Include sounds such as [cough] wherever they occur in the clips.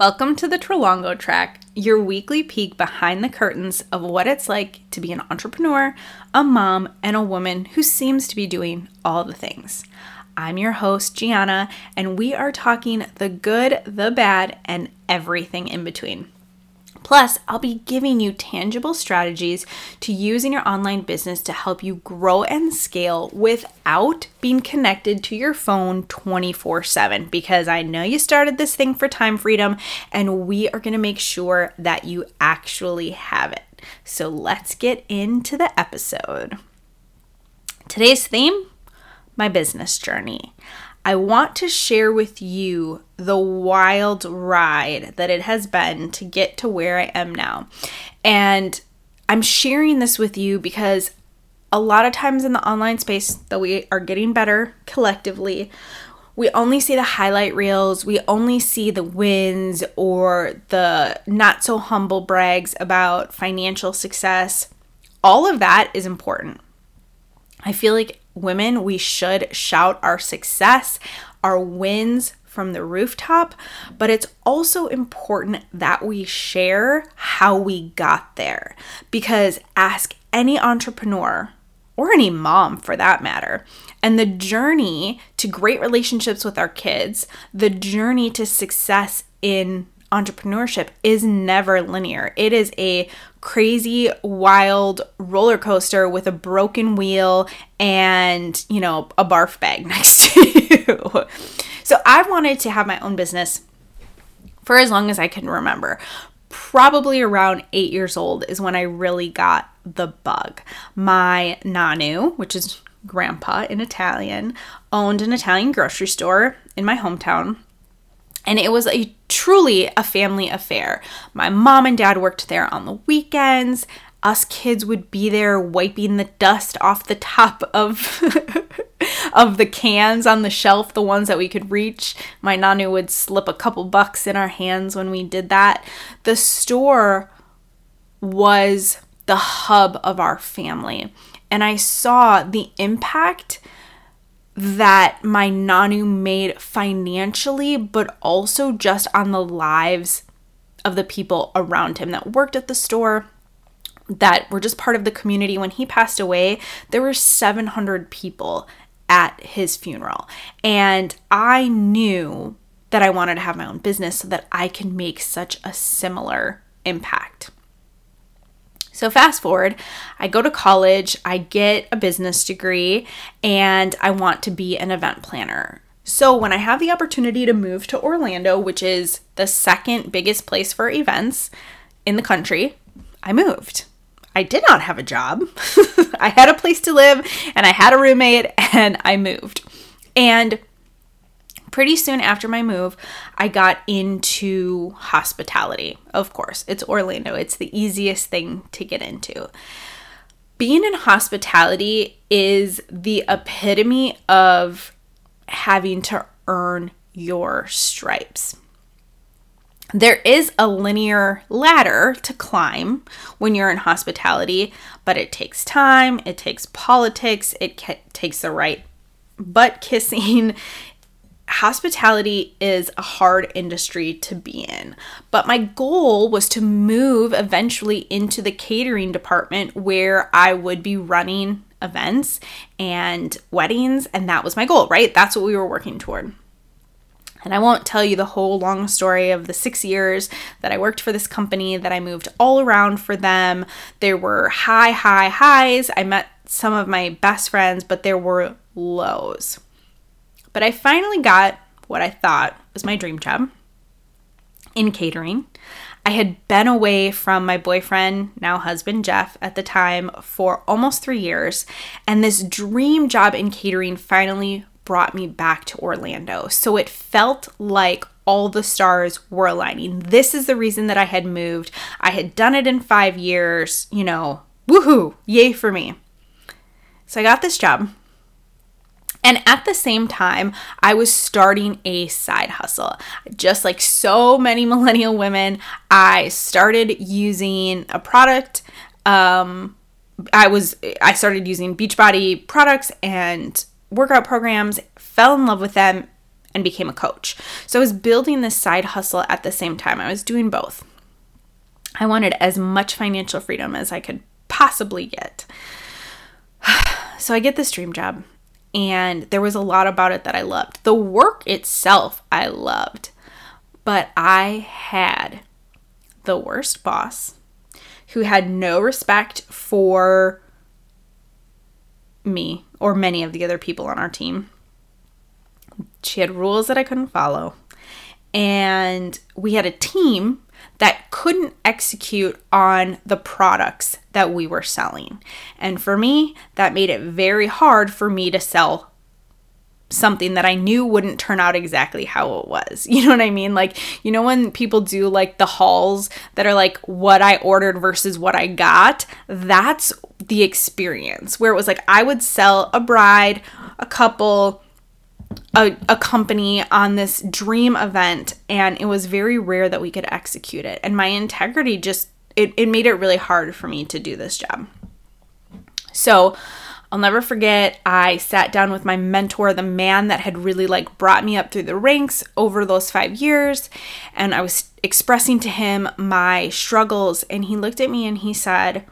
Welcome to the Tralongo Track, your weekly peek behind the curtains of what it's like to be an entrepreneur, a mom, and a woman who seems to be doing all the things. I'm your host, Gianna, and we are talking the good, the bad, and everything in between. Plus, I'll be giving you tangible strategies to use in your online business to help you grow and scale without being connected to your phone 24 7. Because I know you started this thing for time freedom, and we are going to make sure that you actually have it. So let's get into the episode. Today's theme my business journey. I want to share with you the wild ride that it has been to get to where I am now. And I'm sharing this with you because a lot of times in the online space that we are getting better collectively, we only see the highlight reels, we only see the wins or the not so humble brags about financial success. All of that is important. I feel like women, we should shout our success, our wins from the rooftop, but it's also important that we share how we got there. Because ask any entrepreneur or any mom for that matter. And the journey to great relationships with our kids, the journey to success in entrepreneurship is never linear. It is a crazy, wild roller coaster with a broken wheel and, you know, a barf bag [laughs] next to you. So I wanted to have my own business for as long as I can remember. Probably around eight years old is when I really got the bug. My Nanu, which is grandpa in Italian, owned an Italian grocery store in my hometown and it was a truly a family affair. My mom and dad worked there on the weekends. Us kids would be there wiping the dust off the top of [laughs] of the cans on the shelf, the ones that we could reach. My nanu would slip a couple bucks in our hands when we did that. The store was the hub of our family. And I saw the impact that my Nanu made financially, but also just on the lives of the people around him that worked at the store, that were just part of the community. When he passed away, there were 700 people at his funeral. And I knew that I wanted to have my own business so that I can make such a similar impact. So, fast forward, I go to college, I get a business degree, and I want to be an event planner. So, when I have the opportunity to move to Orlando, which is the second biggest place for events in the country, I moved. I did not have a job. [laughs] I had a place to live and I had a roommate [laughs] and I moved. And pretty soon after my move, I got into hospitality. Of course, it's Orlando, it's the easiest thing to get into. Being in hospitality is the epitome of having to earn your stripes. There is a linear ladder to climb when you're in hospitality, but it takes time, it takes politics, it takes the right butt kissing, hospitality is a hard industry to be in. But my goal was to move eventually into the catering department where I would be running events and weddings. And that was my goal, right? That's what we were working toward. And I won't tell you the whole long story of the six years that I worked for this company, that I moved all around for them. There were high, high highs. I met some of my best friends, but there were lows. But I finally got what I thought was my dream job in catering. I had been away from my boyfriend, now husband Jeff, at the time for almost three years, and this dream job in catering finally brought me back to Orlando. So it felt like all the stars were aligning. This is the reason that I had moved. I had done it in five years, you know, woohoo, yay for me. So I got this job. And at the same time, I was starting a side hustle. Just like so many [laughs] millennial women, I started using a product. Um, I was I started using Beachbody products and workout programs, fell in love with them, and became a coach. So I was building this side hustle at the same time. I was doing both. I wanted as much financial freedom as I could possibly get. [sighs] So I get this dream job, and there was a lot about it that I loved. The work itself, I loved, but I had the worst boss who had no respect for me or many of the other people on our team. She had rules that I couldn't follow. And we had a team that couldn't execute on the products that we were selling. And for me, that made it very hard for me to sell something that I knew wouldn't turn out exactly how it was. [laughs] You know what I mean? Like, you know, when people do like the hauls that are like what I ordered versus what I got, that's the experience where it was like I would sell a bride, a couple, a, a company on this dream event, and it was very rare that we could execute it. And my integrity just, it, it made it really hard for me to do this job. So, I'll never forget I sat down with my mentor, the man that had really like brought me up through the ranks over those 5 years, and I was expressing to him my struggles and he looked at me and he said,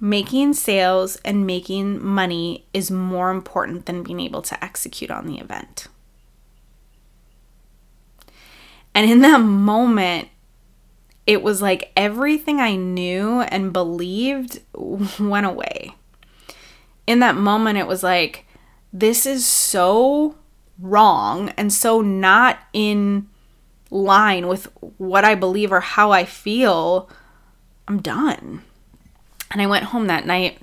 "Making sales and making money is more important than being able to execute on the event." And in that moment, it was like everything I knew and believed went away in that moment, it was like, this is so wrong and so not in line with what I believe or how I feel. I'm done. And I went home that night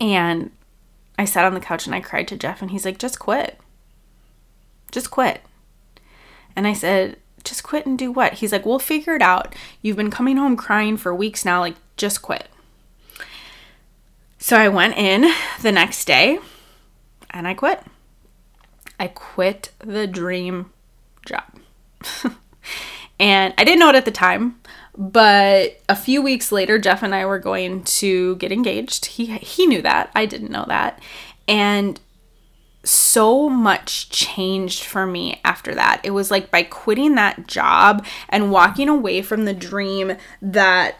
and I sat on the couch and I cried to Jeff, and he's like, just quit. Just quit. And I said, just quit and do what? He's like, we'll figure it out. You've been coming home crying for weeks now. Like, just quit. So I went in the next day and I quit. I quit the dream job. [laughs] and I didn't know it at the time, but a few weeks later Jeff and I were going to get engaged. He he knew that. I didn't know that. And so much changed for me after that. It was like by quitting that job and walking away from the dream that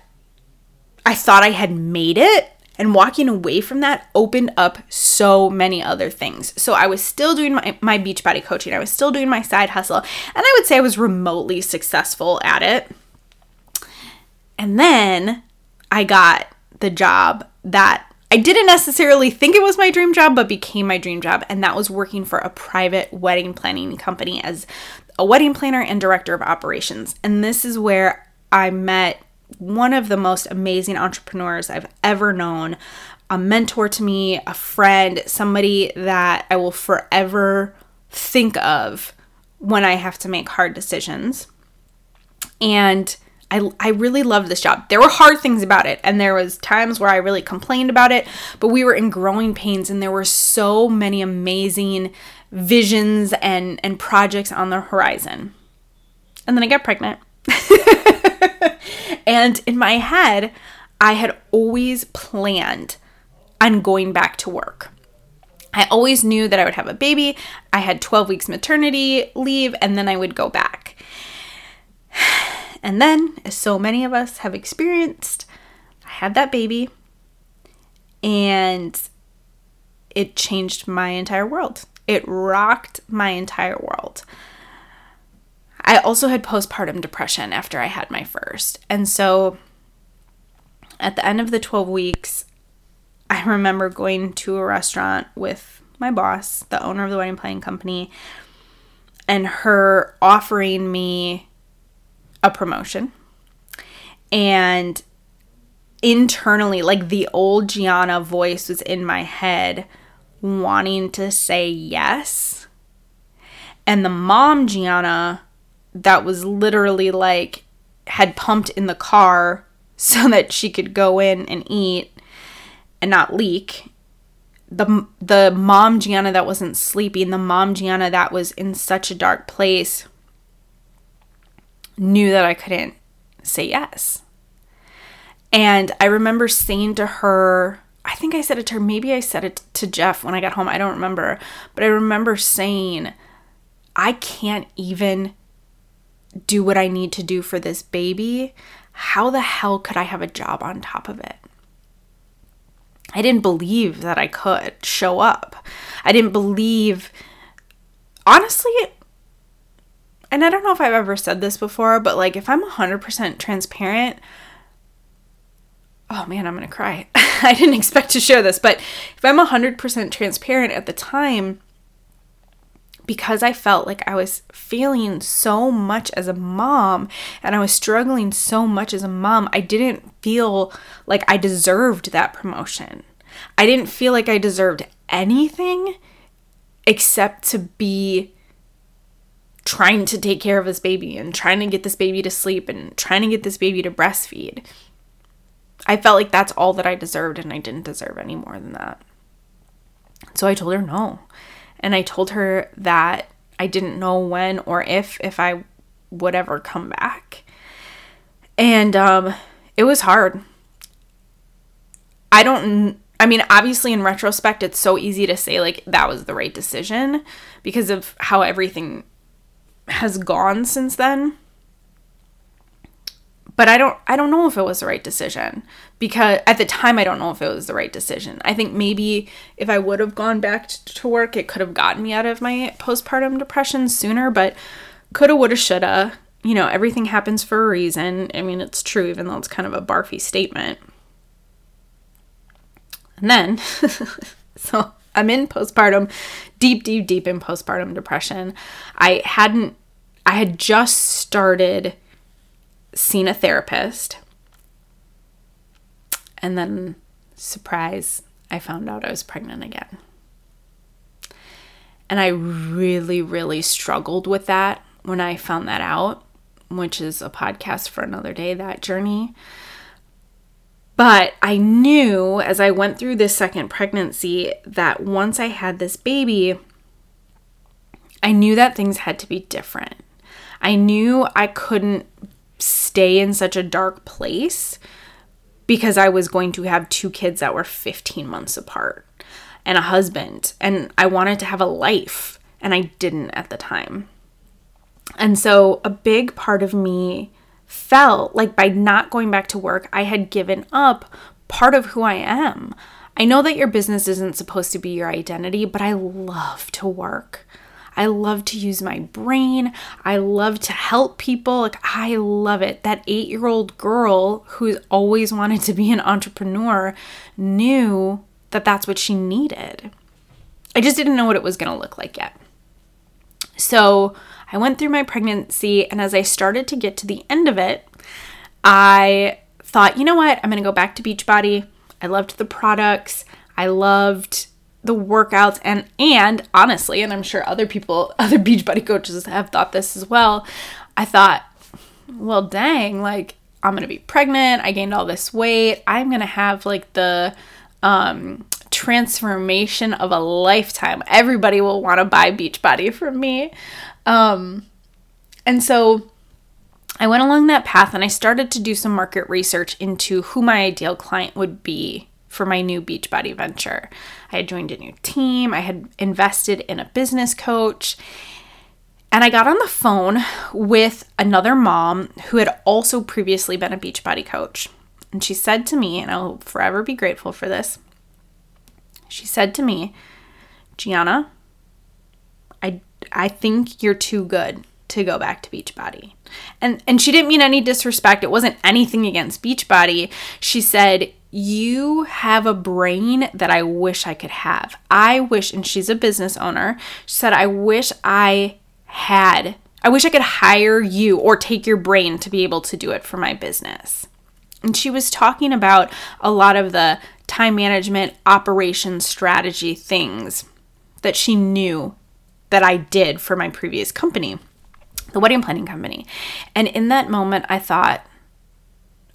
I thought I had made it and walking away from that opened up so many other things. So I was still doing my, my Beachbody coaching, I was still doing my side hustle, and I would say I was remotely successful at it. And then I got the job that I didn't necessarily think it was my dream job, but became my dream job. And that was working for a private wedding planning company as a wedding planner and director of operations. And this is where I met one of the most amazing entrepreneurs I've ever known, a mentor to me, a friend, somebody that I will forever think of when I have to make hard decisions. And I, I really loved this job. There were hard things about it, and there was times where I really complained about it, but we were in growing pains, and there were so many amazing visions and and projects on the horizon. And then I got pregnant. [laughs] and in my head, I had always planned on going back to work. I always knew that I would have a baby. I had 12 weeks maternity leave, and then I would go back. And then, as so many of us have experienced, I had that baby, and it changed my entire world. It rocked my entire world. I also had postpartum depression after I had my first. And so at the end of the 12 weeks, I remember going to a restaurant with my boss, the owner of the wedding planning company, and her offering me a promotion. And internally, like the old Gianna voice was in my head wanting to say yes. And the mom Gianna that was literally like had pumped in the car [laughs] so that she could go in and eat and not leak. The the mom Gianna that wasn't sleeping, the mom Gianna that was in such a dark place knew that I couldn't say yes. And I remember saying to her, I think I said it to her, maybe I said it to Jeff when I got home, I don't remember, but I remember saying, I can't even do what I need to do for this baby, how the hell could I have a job on top of it? I didn't believe that I could show up. I didn't believe, honestly, and I don't know if I've ever said this before, but like if I'm 100% transparent, oh man, I'm gonna cry. [laughs] I didn't expect to share this, but if I'm 100% transparent at the time, because I felt like I was failing so much as a mom and I was struggling so much as a mom, I didn't feel like I deserved that promotion. I didn't feel like I deserved anything except to be trying to take care of this baby and trying to get this baby to sleep and trying to get this baby to breastfeed. I felt like that's all that I deserved and I didn't deserve any more than that. So I told her no. And I told her that I didn't know when or if if I would ever come back. And um it was hard. I don't I mean, obviously in retrospect it's so easy to say like that was the right decision because of how everything has gone since then but I don't I don't know if it was the right decision because at the time I don't know if it was the right decision. I think maybe if I would have gone back to work, it could have gotten me out of my postpartum depression sooner, but coulda woulda shoulda. You know, everything happens for a reason. I mean, it's true even though it's kind of a barfy statement. And then [laughs] so I'm in postpartum, deep deep deep in postpartum depression. I hadn't I had just started seeing a therapist. And then, surprise, I found out I was pregnant again. And I really, really struggled with that when I found that out, which is a podcast for another day, that journey. But I knew as I went through this second pregnancy that once I had this baby, I knew that things had to be different. I knew I couldn't stay in such a dark place because I was going to have two kids that were 15 months apart and a husband, and I wanted to have a life, and I didn't at the time. And so a big part of me felt like by not going back to work, I had given up part of who I am. I know that your business isn't supposed to be your identity, but I love to work. I love to use my brain. I love to help people. Like, I love it. That eight year old girl who always wanted to be an entrepreneur knew that that's what she needed. I just didn't know what it was going to look like yet. So I went through my pregnancy, and as I started to get to the end of it, I thought, you know what? I'm going to go back to Beachbody. I loved the products. I loved the workouts and and honestly and i'm sure other people [laughs] other beachbody coaches have thought this as well i thought well dang like i'm gonna be pregnant i gained all this weight i'm gonna have like the um transformation of a lifetime everybody will want to buy beachbody from me um and so I went along that path and I started to do some market research into who my ideal client would be for my new Beachbody venture. I had joined a new team, I had invested in a business coach. And I got on the phone with another mom who had also previously been a Beachbody coach. And she said to me, and I'll forever be grateful for this. She said to me, Gianna, I, I think you're too good to go back to Beachbody. And and she didn't mean any disrespect. It wasn't anything against Beachbody. She said you have a brain that I wish I could have. I wish, and she's a business owner, she said, I wish I had, I wish I could hire you or take your brain to be able to do it for my business. And she was talking about a lot of the time management, operation strategy things that she knew that I did for my previous company, the wedding planning company. And in that moment, I thought,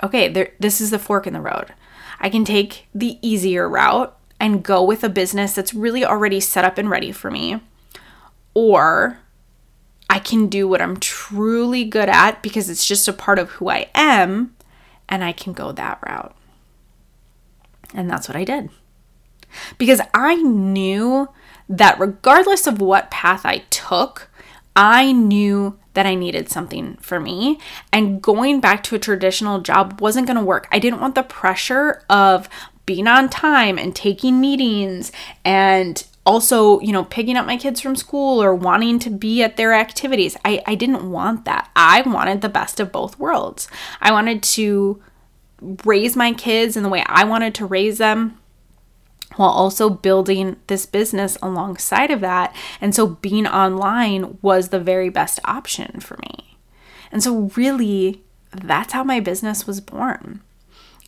okay, there, this is the fork in the road. I can take the easier route and go with a business that's really already set up and ready for me. Or I can do what I'm truly good at because it's just a part of who I am, and I can go that route. And that's what I did. Because I knew that regardless of what path I took, I knew that I needed something for me, and going back to a traditional job wasn't going to work. I didn't want the pressure of being on time and taking meetings and also, you know, picking up my kids from school or wanting to be at their activities. I, I didn't want that. I wanted the best of both worlds. I wanted to raise my kids in the way I wanted to raise them while also building this business alongside of that. And so being online was the very best option for me. And so, really, that's how my business was born.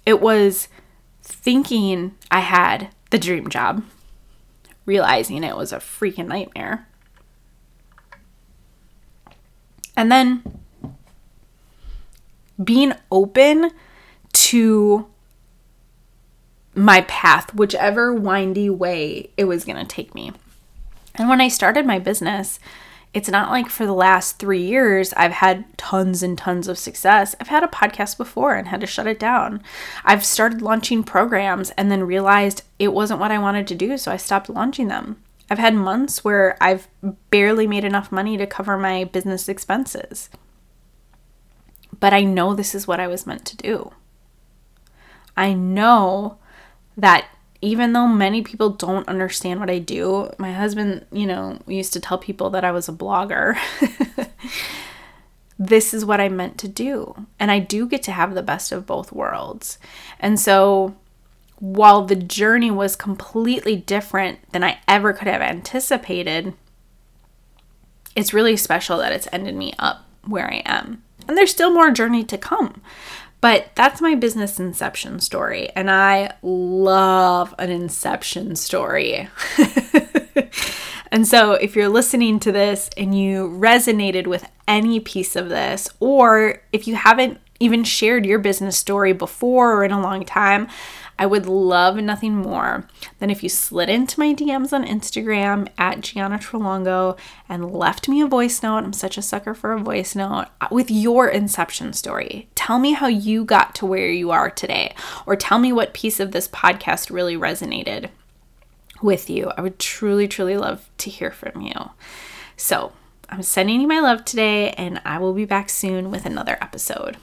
It was thinking I had the dream job, realizing it was a freaking nightmare. And then being open to my path, whichever windy way it was going to take me. And when I started my business, it's not like for the last three years I've had tons and tons of success. I've had a podcast before and had to shut it down. I've started launching programs and then realized it wasn't what I wanted to do, so I stopped launching them. I've had months where I've barely made enough money to cover my business expenses. But I know this is what I was meant to do. I know that even though many people don't understand what I do, my husband, you know, used to tell people that I was a blogger. [laughs] this is what I meant to do. And I do get to have the best of both worlds. And so while the journey was completely different than I ever could have anticipated, it's really special that it's ended me up where I am. And there's still more journey to come. But that's my business inception story. And I love an inception story. [laughs] and so, if you're listening to this and you resonated with any piece of this, or if you haven't even shared your business story before or in a long time, I would love nothing more than if you slid into my DMs on Instagram at Gianna Tralongo and left me a voice note. I'm such a sucker for a voice note uh, with your inception story. Tell me how you got to where you are today, or tell me what piece of this podcast really resonated with you. I would truly, truly love to hear from you. So, I'm sending you my love today, and I will be back soon with another episode.